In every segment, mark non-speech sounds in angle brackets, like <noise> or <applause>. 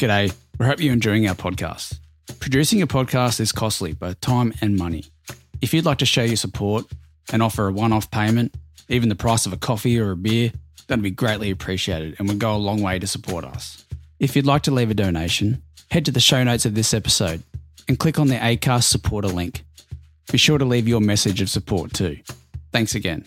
G'day. We hope you're enjoying our podcast. Producing a podcast is costly, both time and money. If you'd like to show your support and offer a one off payment, even the price of a coffee or a beer, that'd be greatly appreciated and would go a long way to support us. If you'd like to leave a donation, head to the show notes of this episode and click on the ACAST supporter link. Be sure to leave your message of support too. Thanks again.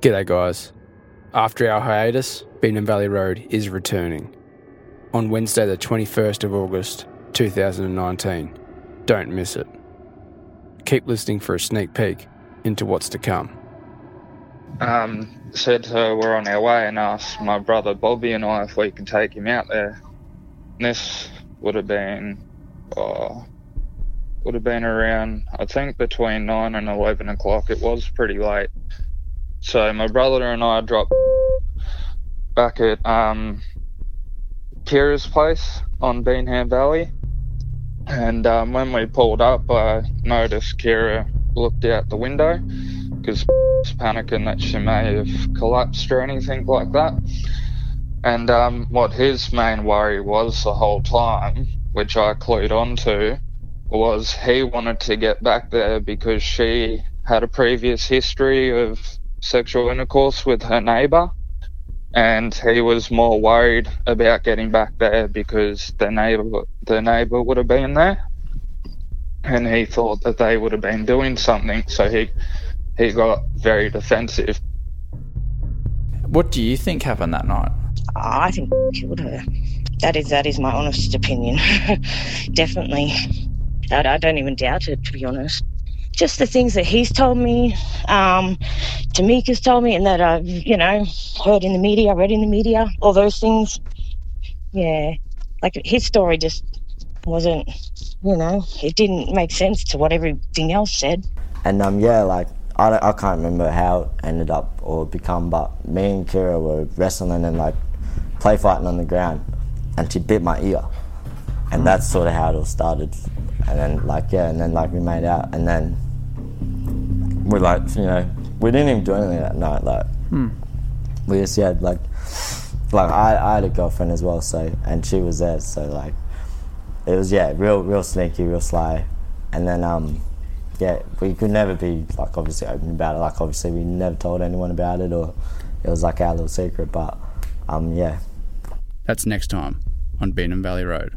G'day, guys. After our hiatus, Beenham Valley Road is returning on Wednesday, the 21st of August 2019. Don't miss it. Keep listening for a sneak peek into what's to come. um, said to we're on our way and asked my brother Bobby and I if we could take him out there. And this would have been, oh, would have been around, I think between 9 and 11 o'clock. It was pretty late. So my brother and I dropped back at um, Kira's place on Beenham Valley. And um, when we pulled up, I noticed Kira looked out the window because was panicking that she may have collapsed or anything like that. And um, what his main worry was the whole time, which I clued onto, was he wanted to get back there because she had a previous history of sexual intercourse with her neighbour. And he was more worried about getting back there because the neighbour the neighbour would have been there, and he thought that they would have been doing something. So he he got very defensive. What do you think happened that night? I think killed her. That is that is my honest opinion. <laughs> Definitely. I, I don't even doubt it, to be honest. Just the things that he's told me, um, Tamika's told me, and that I've, you know, heard in the media, read in the media, all those things. Yeah. Like his story just wasn't, you know, it didn't make sense to what everything else said. And um, yeah, like I, I can't remember how it ended up or become, but me and Kira were wrestling and like play fighting on the ground, and she bit my ear, and that's sort of how it all started. And then like yeah, and then like we made out, and then we like you know we didn't even do anything that night. Like we just yeah like like I, I had a girlfriend as well, so and she was there, so like it was yeah real real sneaky, real sly, and then um yeah, we could never be like obviously open about it. Like obviously we never told anyone about it, or it was like our little secret. But um, yeah, That's next time on Beenham Valley Road.